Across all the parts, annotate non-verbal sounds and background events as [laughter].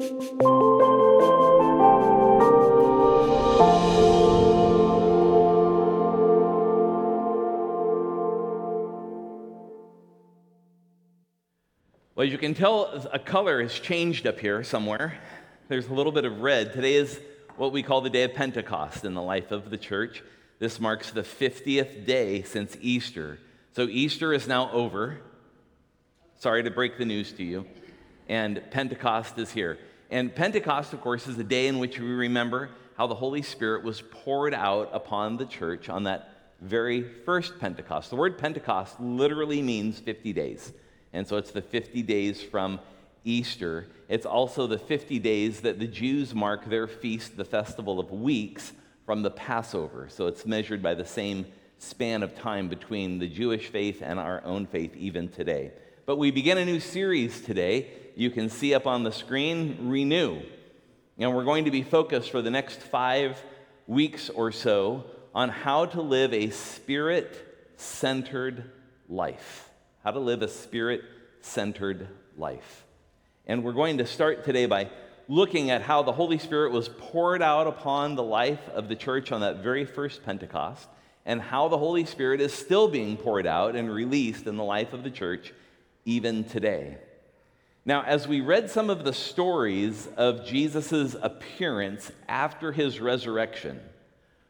Well, as you can tell, a color has changed up here somewhere. There's a little bit of red. Today is what we call the day of Pentecost in the life of the church. This marks the 50th day since Easter. So Easter is now over. Sorry to break the news to you. And Pentecost is here. And Pentecost, of course, is the day in which we remember how the Holy Spirit was poured out upon the church on that very first Pentecost. The word Pentecost literally means 50 days. And so it's the 50 days from Easter. It's also the 50 days that the Jews mark their feast, the Festival of Weeks, from the Passover. So it's measured by the same span of time between the Jewish faith and our own faith, even today. But we begin a new series today. You can see up on the screen Renew. And we're going to be focused for the next five weeks or so on how to live a spirit centered life how to live a spirit centered life. And we're going to start today by looking at how the Holy Spirit was poured out upon the life of the church on that very first Pentecost, and how the Holy Spirit is still being poured out and released in the life of the church even today. Now, as we read some of the stories of Jesus' appearance after his resurrection,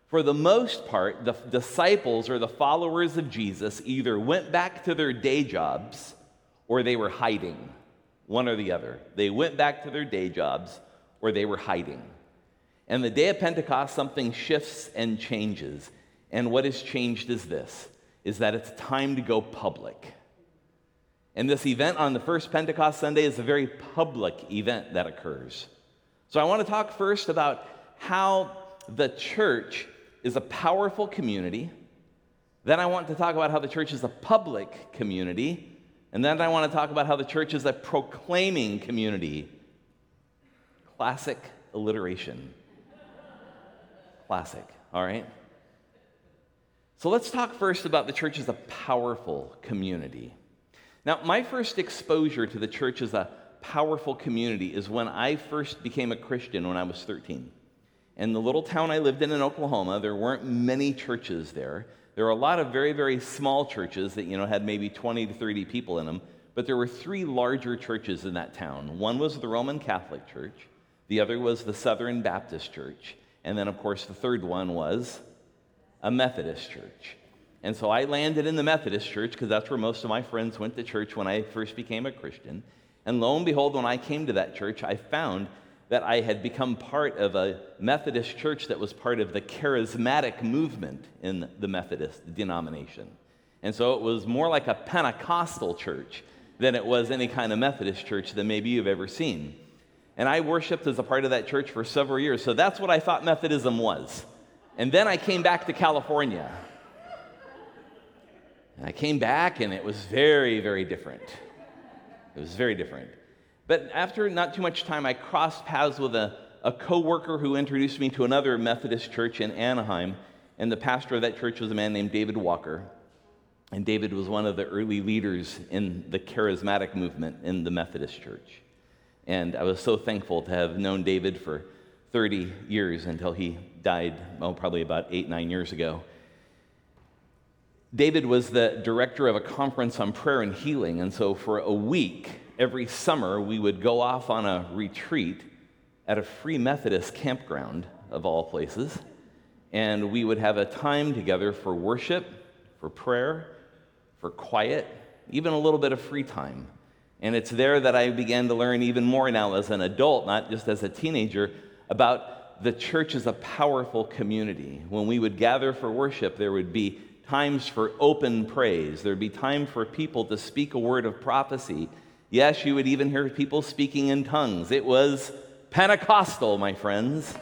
for the most part, the disciples or the followers of Jesus either went back to their day jobs or they were hiding, one or the other. They went back to their day jobs or they were hiding. And the day of Pentecost, something shifts and changes. And what has changed is this is that it's time to go public. And this event on the first Pentecost Sunday is a very public event that occurs. So I want to talk first about how the church is a powerful community. Then I want to talk about how the church is a public community. And then I want to talk about how the church is a proclaiming community. Classic alliteration. Classic, all right? So let's talk first about the church as a powerful community. Now, my first exposure to the church as a powerful community is when I first became a Christian when I was 13. In the little town I lived in in Oklahoma, there weren't many churches there. There were a lot of very, very small churches that, you know, had maybe 20 to 30 people in them. But there were three larger churches in that town. One was the Roman Catholic Church, the other was the Southern Baptist Church, and then, of course, the third one was a Methodist church. And so I landed in the Methodist church because that's where most of my friends went to church when I first became a Christian. And lo and behold, when I came to that church, I found that I had become part of a Methodist church that was part of the charismatic movement in the Methodist denomination. And so it was more like a Pentecostal church than it was any kind of Methodist church that maybe you've ever seen. And I worshiped as a part of that church for several years. So that's what I thought Methodism was. And then I came back to California. And I came back, and it was very, very different. It was very different. But after not too much time, I crossed paths with a, a coworker who introduced me to another Methodist church in Anaheim. And the pastor of that church was a man named David Walker. And David was one of the early leaders in the charismatic movement in the Methodist church. And I was so thankful to have known David for 30 years until he died, well, probably about eight, nine years ago. David was the director of a conference on prayer and healing. And so for a week, every summer we would go off on a retreat at a Free Methodist campground, of all places, and we would have a time together for worship, for prayer, for quiet, even a little bit of free time. And it's there that I began to learn even more now as an adult, not just as a teenager, about the church as a powerful community. When we would gather for worship, there would be times for open praise, there would be time for people to speak a word of prophecy Yes, you would even hear people speaking in tongues. It was Pentecostal, my friends.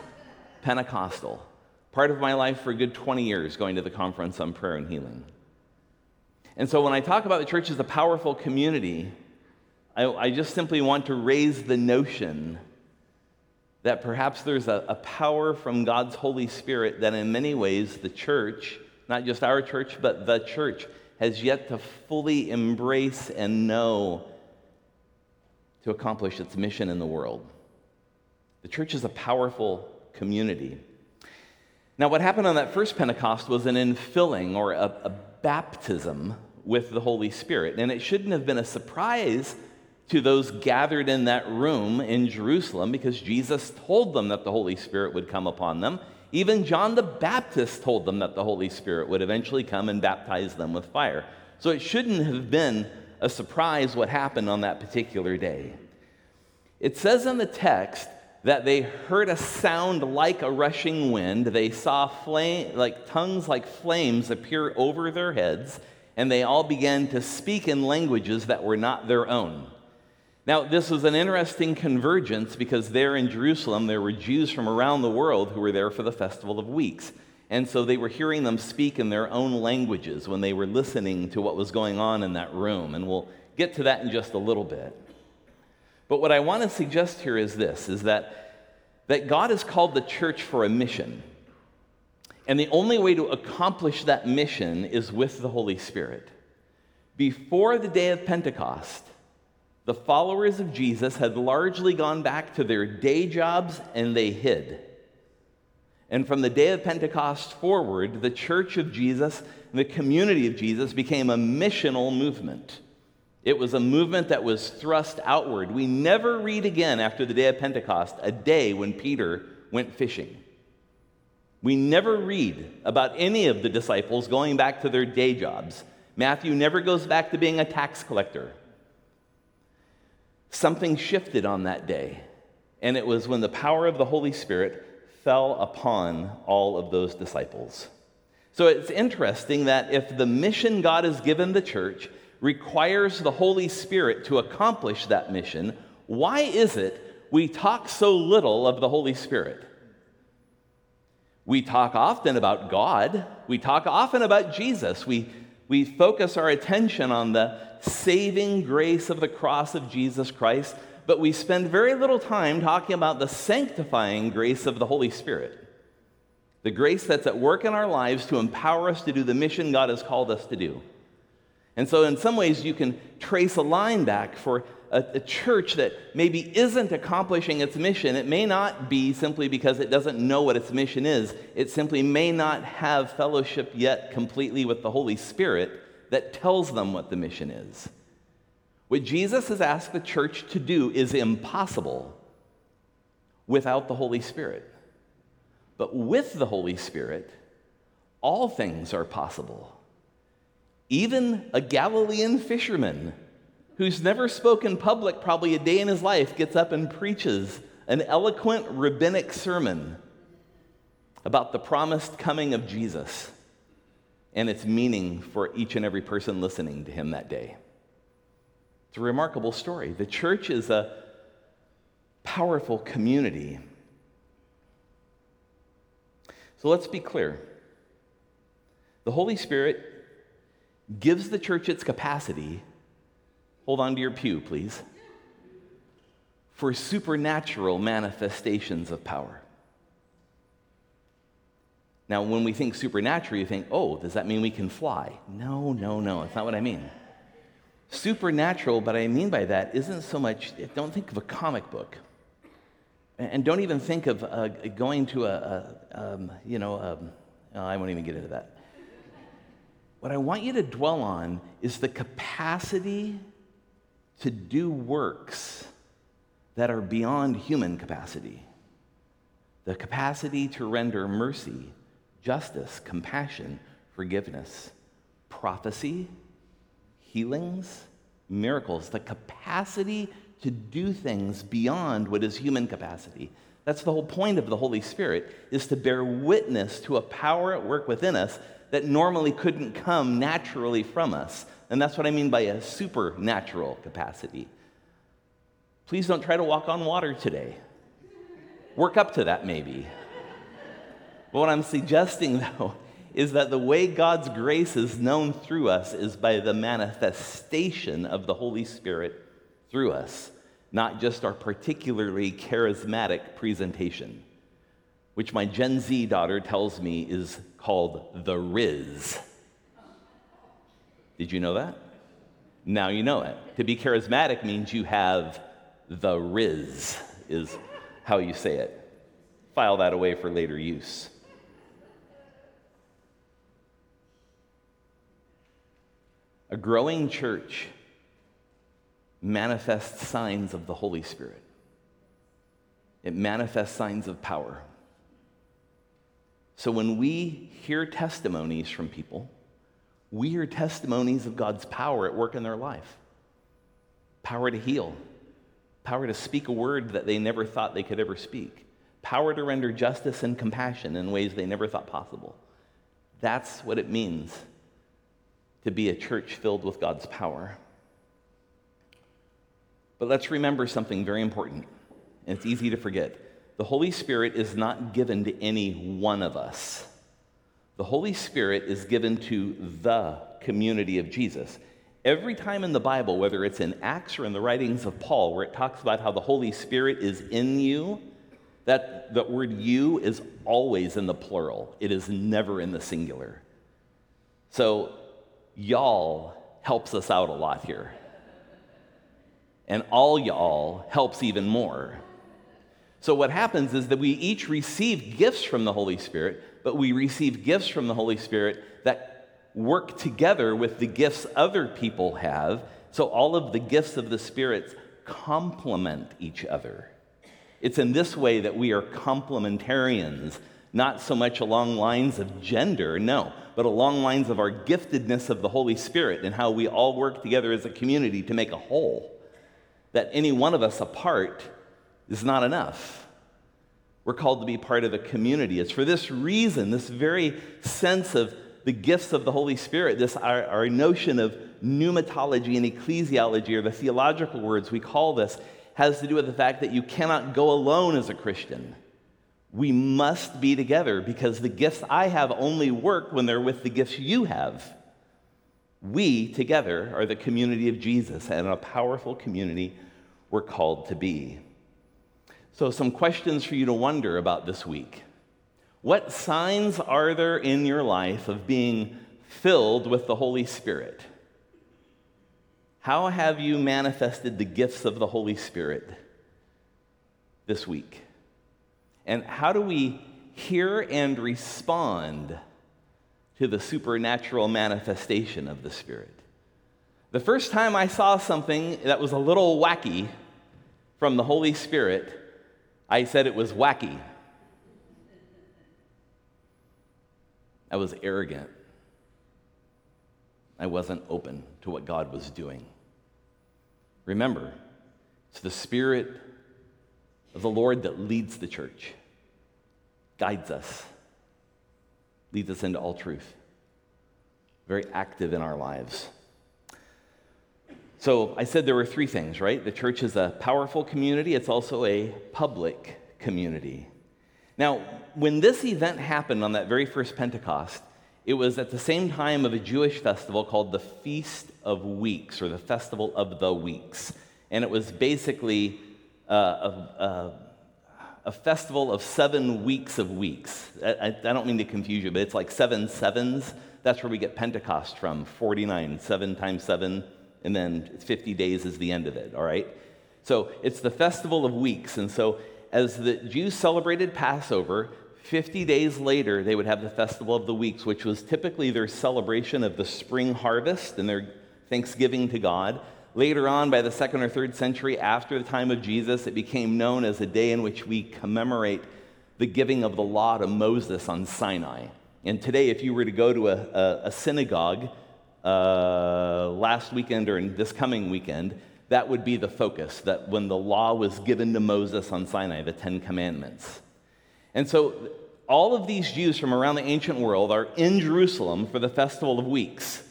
Pentecostal. Part of my life for a good 20 years going to the conference on prayer and healing. And so when I talk about the church as a powerful community, I, I just simply want to raise the notion that perhaps there's a, a power from God's Holy Spirit that in many ways the church, not just our church, but the church, has yet to fully embrace and know to accomplish its mission in the world. The church is a powerful community. Now, what happened on that first Pentecost was an infilling or a, a baptism with the Holy Spirit. And it shouldn't have been a surprise to those gathered in that room in Jerusalem because Jesus told them that the Holy Spirit would come upon them. Even John the Baptist told them that the Holy Spirit would eventually come and baptize them with fire. So it shouldn't have been a surprise what happened on that particular day. It says in the text that they heard a sound like a rushing wind. They saw flame, like tongues like flames appear over their heads, and they all began to speak in languages that were not their own. Now, this was an interesting convergence because there in Jerusalem, there were Jews from around the world who were there for the Festival of Weeks. And so they were hearing them speak in their own languages when they were listening to what was going on in that room. And we'll get to that in just a little bit. But what I want to suggest here is this is that, that God has called the church for a mission. And the only way to accomplish that mission is with the Holy Spirit. Before the day of Pentecost, the followers of Jesus had largely gone back to their day jobs and they hid. And from the day of Pentecost forward, the church of Jesus, the community of Jesus, became a missional movement. It was a movement that was thrust outward. We never read again after the day of Pentecost a day when Peter went fishing. We never read about any of the disciples going back to their day jobs. Matthew never goes back to being a tax collector. Something shifted on that day, and it was when the power of the Holy Spirit fell upon all of those disciples. So it's interesting that if the mission God has given the church requires the Holy Spirit to accomplish that mission, why is it we talk so little of the Holy Spirit? We talk often about God. We talk often about Jesus. We, we focus our attention on the saving grace of the cross of Jesus Christ, but we spend very little time talking about the sanctifying grace of the Holy Spirit. The grace that's at work in our lives to empower us to do the mission God has called us to do. And so, in some ways, you can trace a line back for a, a, church that maybe isn't accomplishing its mission. It may not be simply because it doesn't know what its mission is, it simply may not have fellowship yet completely with the Holy Spirit that tells them what the mission is. What Jesus has asked the church to do is impossible without the Holy Spirit. But with the Holy Spirit, all things are possible. Even a Galilean fisherman who's never spoken public probably a day in his life gets up and preaches an eloquent rabbinic sermon about the promised coming of Jesus and its meaning for each and every person listening to him that day. It's a remarkable story. The church is a powerful community. So let's be clear. The Holy Spirit gives the church its capacity, hold on to your pew, please, for supernatural manifestations of power. Now, when we think supernatural, you think, oh, does that mean we can fly? No, no, no, that's not what I mean. Supernatural, but I mean by that isn't so much, don't think of a comic book. And don't even think of uh, going to a, a um, you know, um, oh, I won't even get into that. What I want you to dwell on is the capacity to do works that are beyond human capacity. The capacity to render mercy, justice, compassion, forgiveness, prophecy, healings, miracles, the capacity to do things beyond what is human capacity. That's the whole point of the Holy Spirit is to bear witness to a power at work within us that normally couldn't come naturally from us. And that's what I mean by a supernatural capacity. Please don't try to walk on water today. Work up to that, maybe. but what I'm suggesting, [laughs] though, is that the way God's grace is known through us is by the manifestation of the Holy Spirit through us, not just our particularly charismatic presentation, which my Gen Z daughter tells me is called the Riz. Did you know that? Now you know it. To be charismatic means you have the Riz, is how you say it. File that away for later use. A growing church manifests signs of the Holy Spirit. It manifests signs of power. So when we hear testimonies from people, we hear testimonies of God's power at work in their life power to heal, power to speak a word that they never thought they could ever speak, power to render justice and compassion in ways they never thought possible. That's what it means to be a church filled with God's power. But let's remember something very important, and it's easy to forget. The Holy Spirit is not given to any one of us. The Holy Spirit is given to the community of Jesus. Every time in the Bible, whether it's in Acts or in the writings of Paul, where it talks about how the Holy Spirit is in you, that the word you is always in the plural, it is never in the singular. So, y'all helps us out a lot here. And all y'all helps even more. So, what happens is that we each receive gifts from the Holy Spirit, but we receive gifts from the Holy Spirit that work together with the gifts other people have. So all of the gifts of the Spirit complement each other. It's in this way that we are complementarians, not so much along lines of gender, no, but along lines of our giftedness of the Holy Spirit and how we all work together as a community to make a whole. That any one of us apart is not enough. We're called to be part of a community. It's for this reason, this very sense of the gifts of the Holy Spirit, this our, our notion of pneumatology and ecclesiology, or the theological words we call this, has to do with the fact that you cannot go alone as a Christian. We must be together because the gifts I have only work when they're with the gifts you have. We together are the community of Jesus and a powerful community we're called to be. So, some questions for you to wonder about this week. What signs are there in your life of being filled with the Holy Spirit? How have you manifested the gifts of the Holy Spirit this week? And how do we hear and respond to the supernatural manifestation of the Spirit? The first time I saw something that was a little wacky from the Holy Spirit, I said it was wacky. I was arrogant. I wasn't open to what God was doing. Remember, it's the Spirit of the Lord that leads the church, guides us, leads us into all truth, very active in our lives. So I said there were three things, right? The church is a powerful community, it's also a public community. Now, when this event happened on that very first Pentecost, it was at the same time of a Jewish festival called the Feast of Weeks, or the Festival of the Weeks. And it was basically uh, a, a, a, festival of seven weeks of weeks. I, I don't mean to confuse you, but it's like seven sevens. That's where we get Pentecost from 49, seven times seven and then 50 days is the end of it, all right? So it's the festival of weeks. And so as the Jews celebrated Passover, 50 days later, they would have the festival of the weeks, which was typically their celebration of the spring harvest and their thanksgiving to God. Later on, by the second or third century after the time of Jesus, it became known as a day in which we commemorate the giving of the law to Moses on Sinai. And today, if you were to go to a, a, a synagogue, uh, last weekend or in this coming weekend, that would be the focus, that when the law was given to Moses on Sinai, the Ten Commandments. And so all of these Jews from around the ancient world are in Jerusalem for the Festival of Weeks.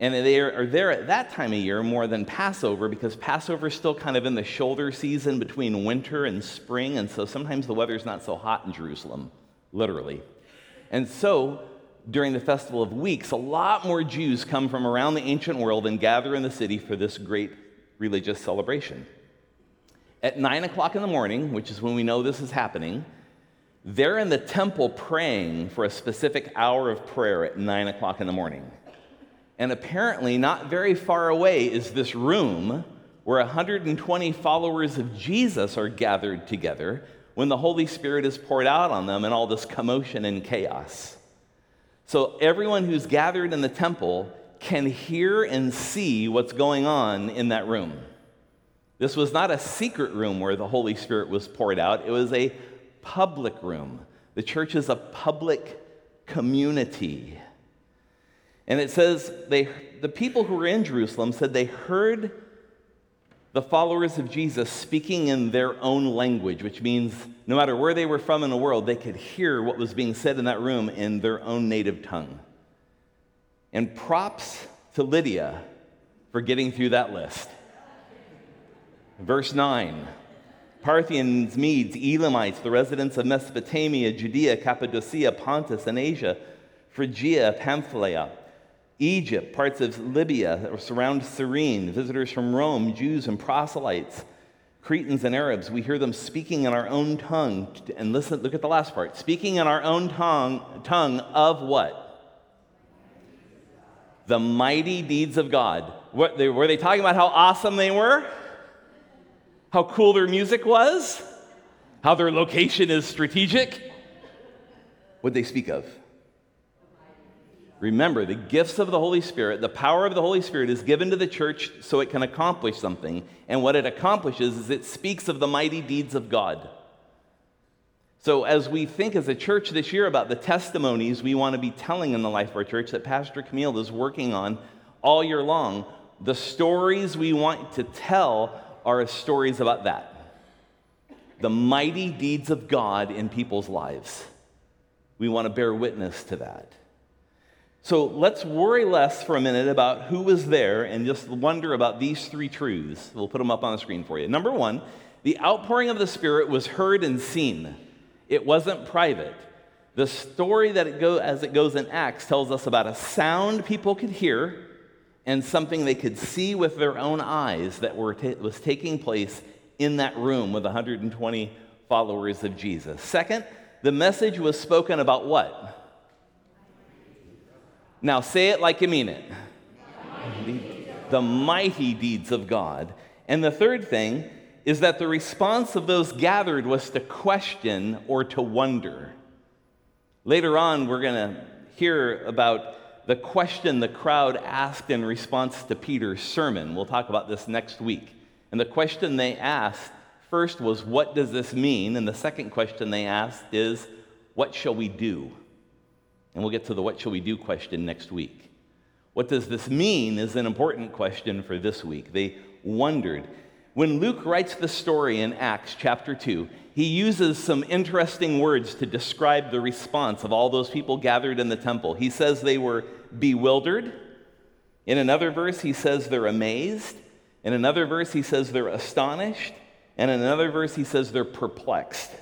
And they are there at that time of year more than Passover because Passover is still kind of in the shoulder season between winter and spring. And so sometimes the weather's not so hot in Jerusalem, literally. And so during the Festival of Weeks, a lot more Jews come from around the ancient world and gather in the city for this great religious celebration. At 9 o'clock in the morning, which is when we know this is happening, they're in the temple praying for a specific hour of prayer at 9 o'clock in the morning. And apparently, not very far away is this room where 120 followers of Jesus are gathered together when the Holy Spirit is poured out on them and all this commotion and chaos. So everyone who's gathered in the temple can hear and see what's going on in that room. This was not a secret room where the Holy Spirit was poured out, it was a public room. The church is a public community. And it says they, the people who were in Jerusalem said they heard the followers of Jesus speaking in their own language, which means no matter where they were from in the world, they could hear what was being said in that room in their own native tongue. And props to Lydia for getting through that list. Verse 9 Parthians, Medes, Elamites, the residents of Mesopotamia, Judea, Cappadocia, Pontus, and Asia, Phrygia, Pamphylia, Egypt, parts of Libya surround Cyrene, visitors from Rome, Jews and proselytes, Cretans and Arabs. We hear them speaking in our own tongue. And listen, look at the last part. Speaking in our own tongue, tongue of what? The mighty deeds of God. What, they, were they talking about how awesome they were? how cool their music was, how their location is strategic. What they speak of? Remember, the gifts of the Holy Spirit, the power of the Holy Spirit is given to the church so it can accomplish something. And what it accomplishes is it speaks of the mighty deeds of God. So, as we think as a church this year about the testimonies we want to be telling in the life of our church that Pastor Camille is working on all year long, the stories we want to tell are stories about that the mighty deeds of God in people's lives. We want to bear witness to that. So let's worry less for a minute about who was there and just wonder about these three truths. We'll put them up on the screen for you. Number one, the outpouring of the Spirit was heard and seen, it wasn't private. The story that it go, as it goes in Acts tells us about a sound people could hear and something they could see with their own eyes that were t- was taking place in that room with 120 followers of Jesus. Second, the message was spoken about what? Now say it like you mean it. The, mighty deeds of God. And the third thing is that the response of those gathered was to question or to wonder. Later on, we're going to hear about the question the crowd asked in response to Peter's sermon. We'll talk about this next week. And the question they asked first was, What does this mean? And the second question they asked is, What shall we do? And we'll get to the what shall we do question next week. What does this mean is an important question for this week. They wondered. When Luke writes the story in Acts chapter 2, he uses some interesting words to describe the response of all those people gathered in the temple. He says they were bewildered. In another verse, he says they're amazed. In another verse, he says they're astonished. And in another verse, he says they're perplexed.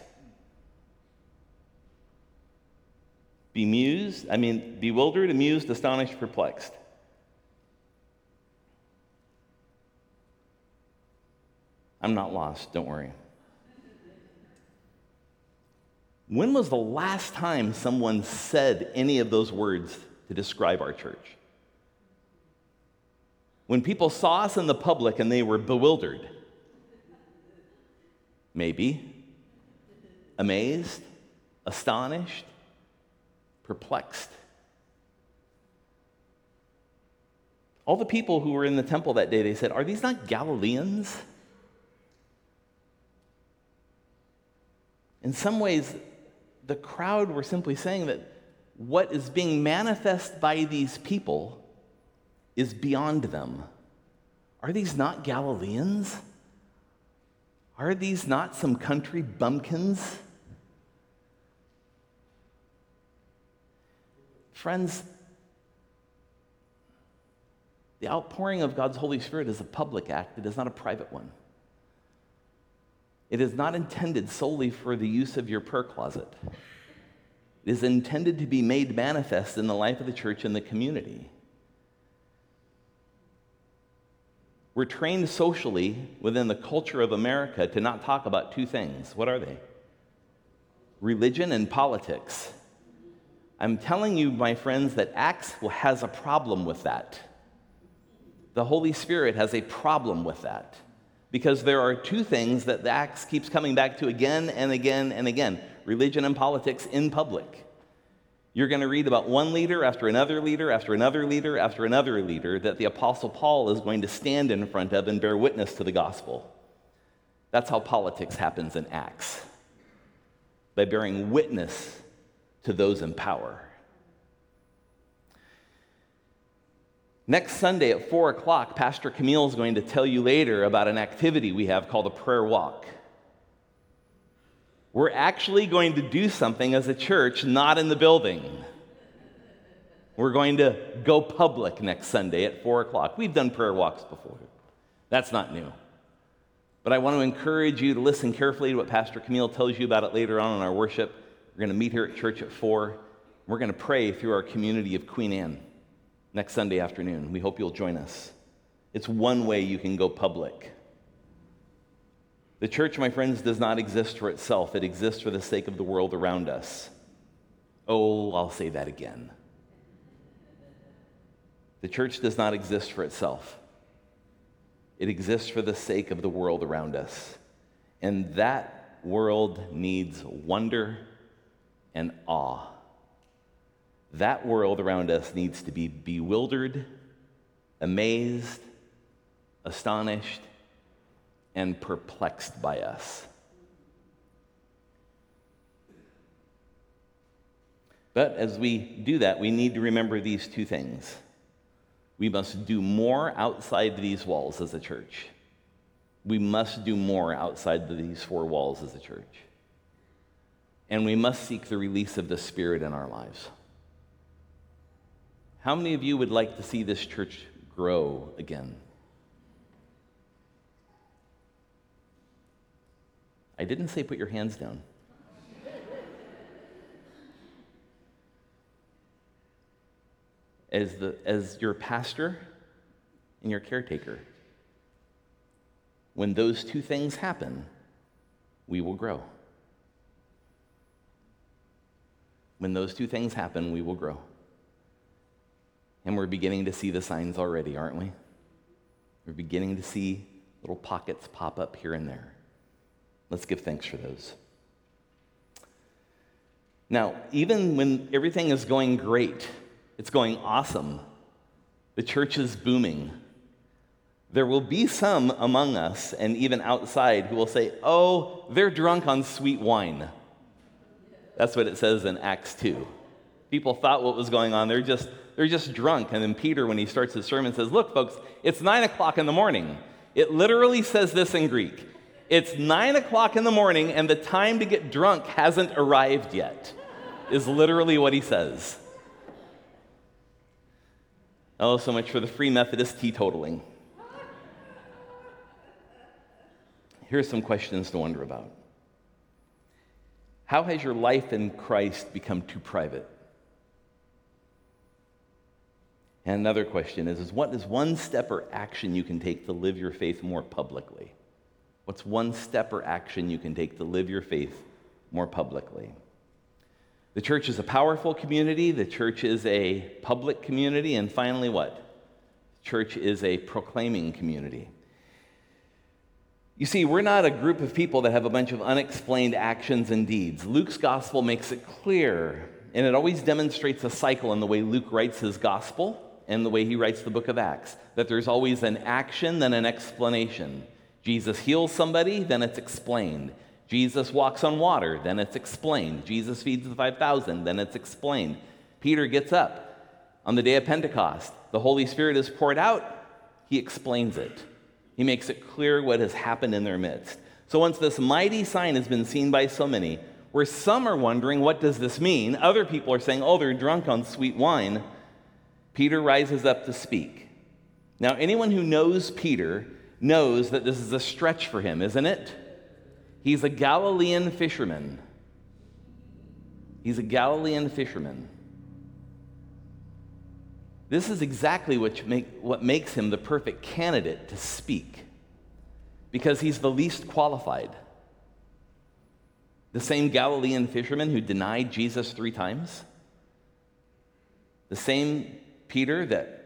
Bemused, I mean, bewildered, amused, astonished, perplexed. I'm not lost, don't worry. When was the last time someone said any of those words to describe our church. When people saw us in the public and they were bewildered, maybe, amazed, astonished, perplexed. All the people who were in the temple that day, they said, Are these not Galileans? In some ways, the crowd were simply saying that what is being manifest by these people is beyond them. Are these not Galileans? Are these not some country bumpkins? Friends, the outpouring of God's Holy Spirit is a public act, it is not a private one. It is not intended solely for the use of your prayer closet It is intended to be made manifest in the life of the church and the community. We're trained socially within the culture of America to not talk about two things. What are they? Religion and politics. I'm telling you, my friends, that Acts has a problem with that. The Holy Spirit has a problem with that. because there are two things that the Acts keeps coming back to again and again and again religion and politics in public. You're going to read about one leader after another leader after another leader after another leader that the Apostle Paul is going to stand in front of and bear witness to the gospel. That's how politics happens in Acts by bearing witness to those in power. Next Sunday at 4 o'clock, Pastor Camille is going to tell you later about an activity we have called a prayer walk. We're actually going to do something as a church, not in the building. We're going to go public next Sunday at 4 o'clock. We've done prayer walks before. That's not new. But I want to encourage you to listen carefully to what Pastor Camille tells you about it later on in our worship. We're going to meet here at church at 4. We're going to pray through our community of Queen Anne next Sunday afternoon. We hope you'll join us. It's one way you can go public. The church, my friends, does not exist for itself, it exists for the sake of the world around us. Oh, I'll say that again. The church does not exist for itself. It exists for the sake of the world around us. And that world needs wonder and awe. That world around us needs to be bewildered, amazed, astonished, and perplexed by us. But as we do that, we need to remember these two things. We must do more outside these walls as a church. We must do more outside these four walls as a church. And we must seek the release of the Spirit in our lives. How many of you would like to see this church grow again? I didn't say put your hands down. As, the, as your pastor and your caretaker, when those two things happen, we will grow. When those two things happen, we will grow. And we're beginning to see the signs already, aren't we? We're beginning to see little pockets pop up here and there. Let's give thanks for those. Now, even when everything is going great, it's going awesome, the church is booming, there will be some among us and even outside who will say, Oh, they're drunk on sweet wine. That's what it says in Acts 2. People thought what was going on. They're just, they're just drunk. And then Peter, when he starts his sermon, says, Look, folks, it's nine o'clock in the morning. It literally says this in Greek it's nine o'clock in the morning and the time to get drunk hasn't arrived yet, is literally what he says. Oh, so much for the Free Methodist teetotaling. Here's some questions to wonder about. How has your life in Christ become too private? And another question is, is what is one step or action you can take to live your faith more publicly? What's one step or action you can take to live your faith more publicly? The church is a powerful community. The church is a public community. And finally, what? Church is a proclaiming community. You see, we're not a group of people that have a bunch of unexplained actions and deeds. Luke's gospel makes it clear, and it always demonstrates a cycle in the way Luke writes his gospel and the way he writes the book of Acts that there's always an action, then an explanation. Jesus heals somebody, then it's explained. Jesus walks on water, then it's explained. Jesus feeds the 5,000, then it's explained. Peter gets up on the day of Pentecost. The Holy Spirit is poured out, he explains it. He makes it clear what has happened in their midst. So once this mighty sign has been seen by so many, where some are wondering, what does this mean? Other people are saying, oh, they're drunk on sweet wine. Peter rises up to speak. Now, anyone who knows Peter knows that this is a stretch for him, isn't it? He's a Galilean fisherman. He's a Galilean fisherman. This is exactly what, make, what makes him the perfect candidate to speak, because he's the least qualified. The same Galilean fisherman who denied Jesus three times, the same Peter that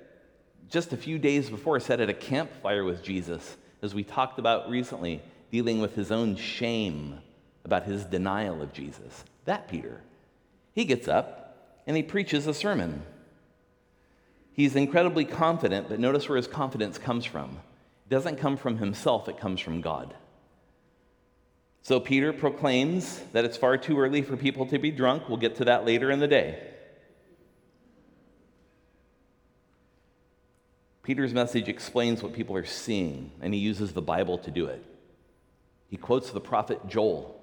just a few days before sat at a campfire with Jesus as we talked about recently, dealing with his own shame about his denial of Jesus. That Peter. He gets up and he preaches a sermon. He's incredibly confident, but notice where his confidence comes from. It doesn't come from himself, it comes from God. So Peter proclaims that it's far too early for people to be drunk. We'll get to that later in the day. Peter's message explains what people are seeing, and he uses the Bible to do it. He quotes the prophet Joel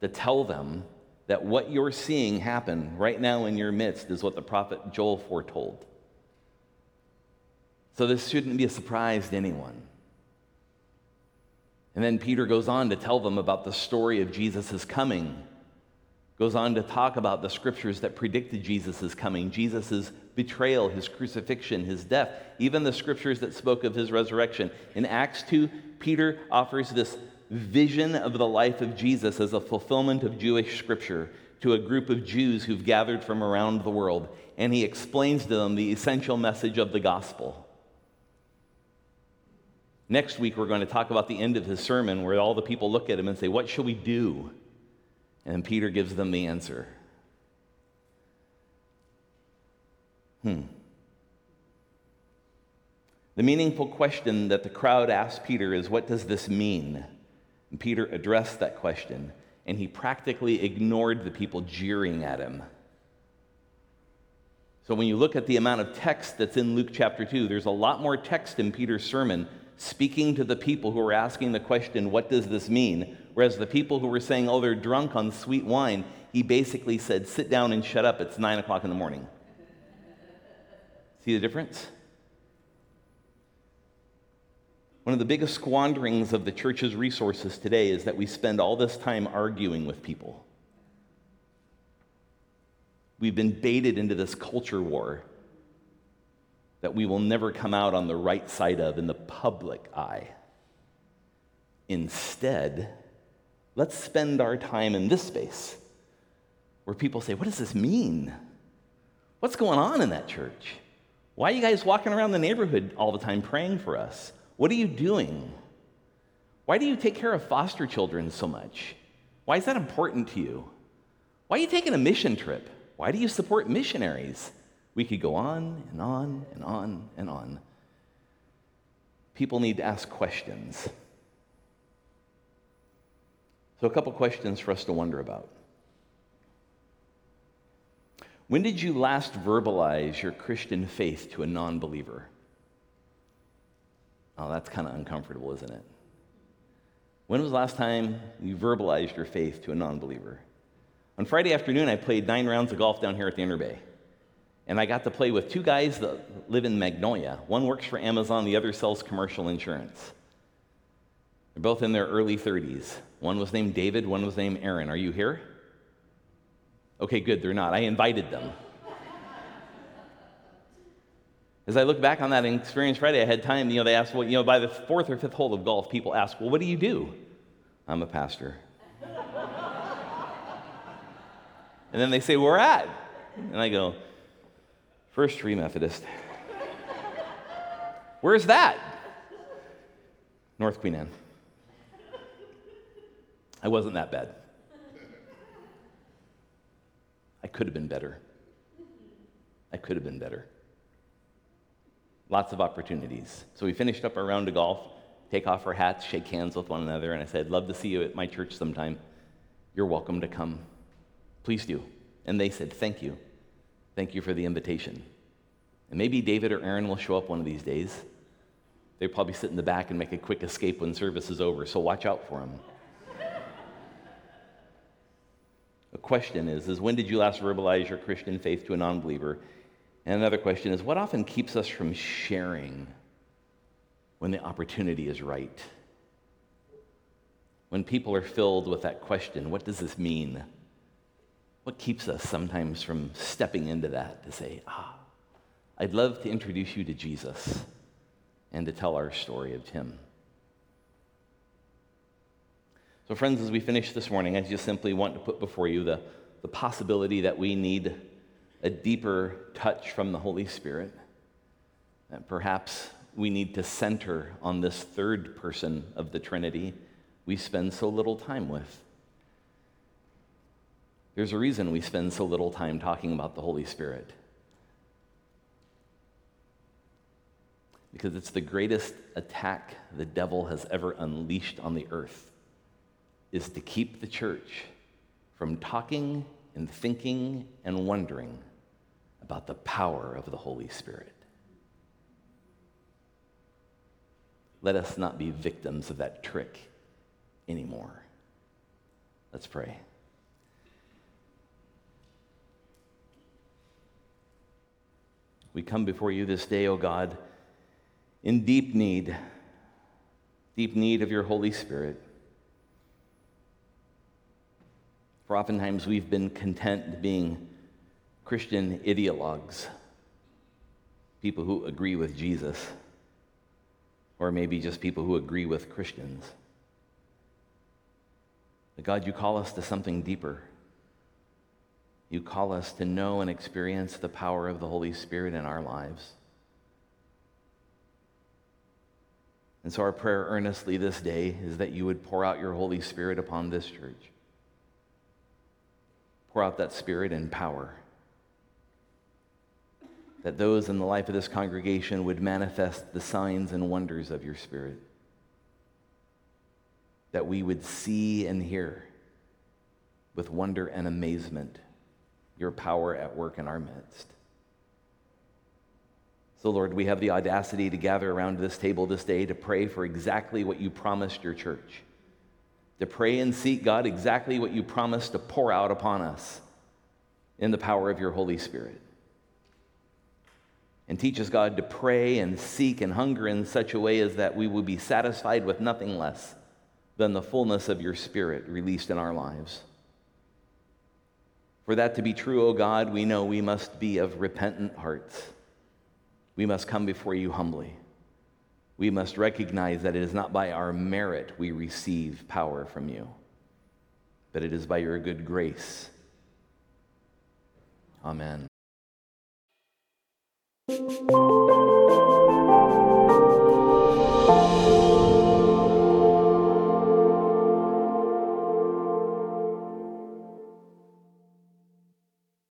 to tell them that what you're seeing happen right now in your midst is what the prophet Joel foretold. So this shouldn't be a surprise to anyone. And then Peter goes on to tell them about the story of Jesus' coming. Goes on to talk about the scriptures that predicted Jesus' coming, Jesus' betrayal, his crucifixion, his death, even the scriptures that spoke of his resurrection. In Acts 2, Peter offers this vision of the life of Jesus as a fulfillment of Jewish scripture to a group of Jews who've gathered from around the world. And he explains to them the essential message of the gospel. Next week, we're going to talk about the end of his sermon where all the people look at him and say, What shall we do? And Peter gives them the answer. Hmm. The meaningful question that the crowd asked Peter is, What does this mean? And Peter addressed that question, and he practically ignored the people jeering at him. So when you look at the amount of text that's in Luke chapter 2, there's a lot more text in Peter's sermon speaking to the people who were asking the question, What does this mean? Whereas the people who were saying, Oh, they're drunk on sweet wine, he basically said, Sit down and shut up. It's nine o'clock in the morning. See the difference? One of the biggest squanderings of the church's resources today is that we spend all this time arguing with people. We've been baited into this culture war that we will never come out on the right side of in the public eye. Instead, let's spend our time in this space where people say, What does this mean? What's going on in that church? Why are you guys walking around the neighborhood all the time praying for us? What are you doing? Why do you take care of foster children so much? Why is that important to you? Why are you taking a mission trip? Why do you support missionaries? We could go on and on and on and on. People need to ask questions. So, a couple questions for us to wonder about. When did you last verbalize your Christian faith to a non believer? Oh, that's kind of uncomfortable, isn't it? When was the last time you verbalized your faith to a non believer? On Friday afternoon, I played nine rounds of golf down here at the Interbay. And I got to play with two guys that live in Magnolia. One works for Amazon, the other sells commercial insurance. They're both in their early 30s. One was named David, one was named Aaron. Are you here? Okay, good, they're not. I invited them. As I look back on that experience Friday, I had time, you know, they asked, well, you know, by the fourth or fifth hole of golf, people ask, well, what do you do? I'm a pastor. and then they say, where at? And I go, First Free Methodist. Where's that? North Queen Anne. I wasn't that bad. I could have been better. I could have been better. Lots of opportunities. So we finished up our round of golf, take off our hats, shake hands with one another, and I said, Love to see you at my church sometime. You're welcome to come. Please do. And they said, Thank you. Thank you for the invitation. And maybe David or Aaron will show up one of these days. They'll probably sit in the back and make a quick escape when service is over, so watch out for them. a question is, is when did you last verbalize your Christian faith to a non-believer? And another question is, what often keeps us from sharing when the opportunity is right? When people are filled with that question, what does this mean? What keeps us sometimes from stepping into that to say, ah, I'd love to introduce you to Jesus and to tell our story of him. So, friends, as we finish this morning, I just simply want to put before you the, the possibility that we need a deeper touch from the Holy Spirit. That perhaps we need to center on this third person of the Trinity we spend so little time with. There's a reason we spend so little time talking about the Holy Spirit. Because it's the greatest attack the devil has ever unleashed on the earth is to keep the church from talking and thinking and wondering about the power of the Holy Spirit. Let us not be victims of that trick anymore. Let's pray. We come before you this day, O God, in deep need, deep need of your Holy Spirit. For oftentimes we've been content being Christian ideologues, people who agree with Jesus, or maybe just people who agree with Christians. But God, you call us to something deeper. You call us to know and experience the power of the Holy Spirit in our lives. And so, our prayer earnestly this day is that you would pour out your Holy Spirit upon this church. Pour out that Spirit in power. That those in the life of this congregation would manifest the signs and wonders of your Spirit. That we would see and hear with wonder and amazement your power at work in our midst. So, Lord, we have the audacity to gather around this table this day to pray for exactly what you promised your church. To pray and seek, God, exactly what you promised to pour out upon us in the power of your Holy Spirit. And teach us, God, to pray and seek and hunger in such a way as that we will be satisfied with nothing less than the fullness of your Spirit released in our lives. For that to be true, O God, we know we must be of repentant hearts. We must come before you humbly. We must recognize that it is not by our merit we receive power from you, but it is by your good grace. Amen.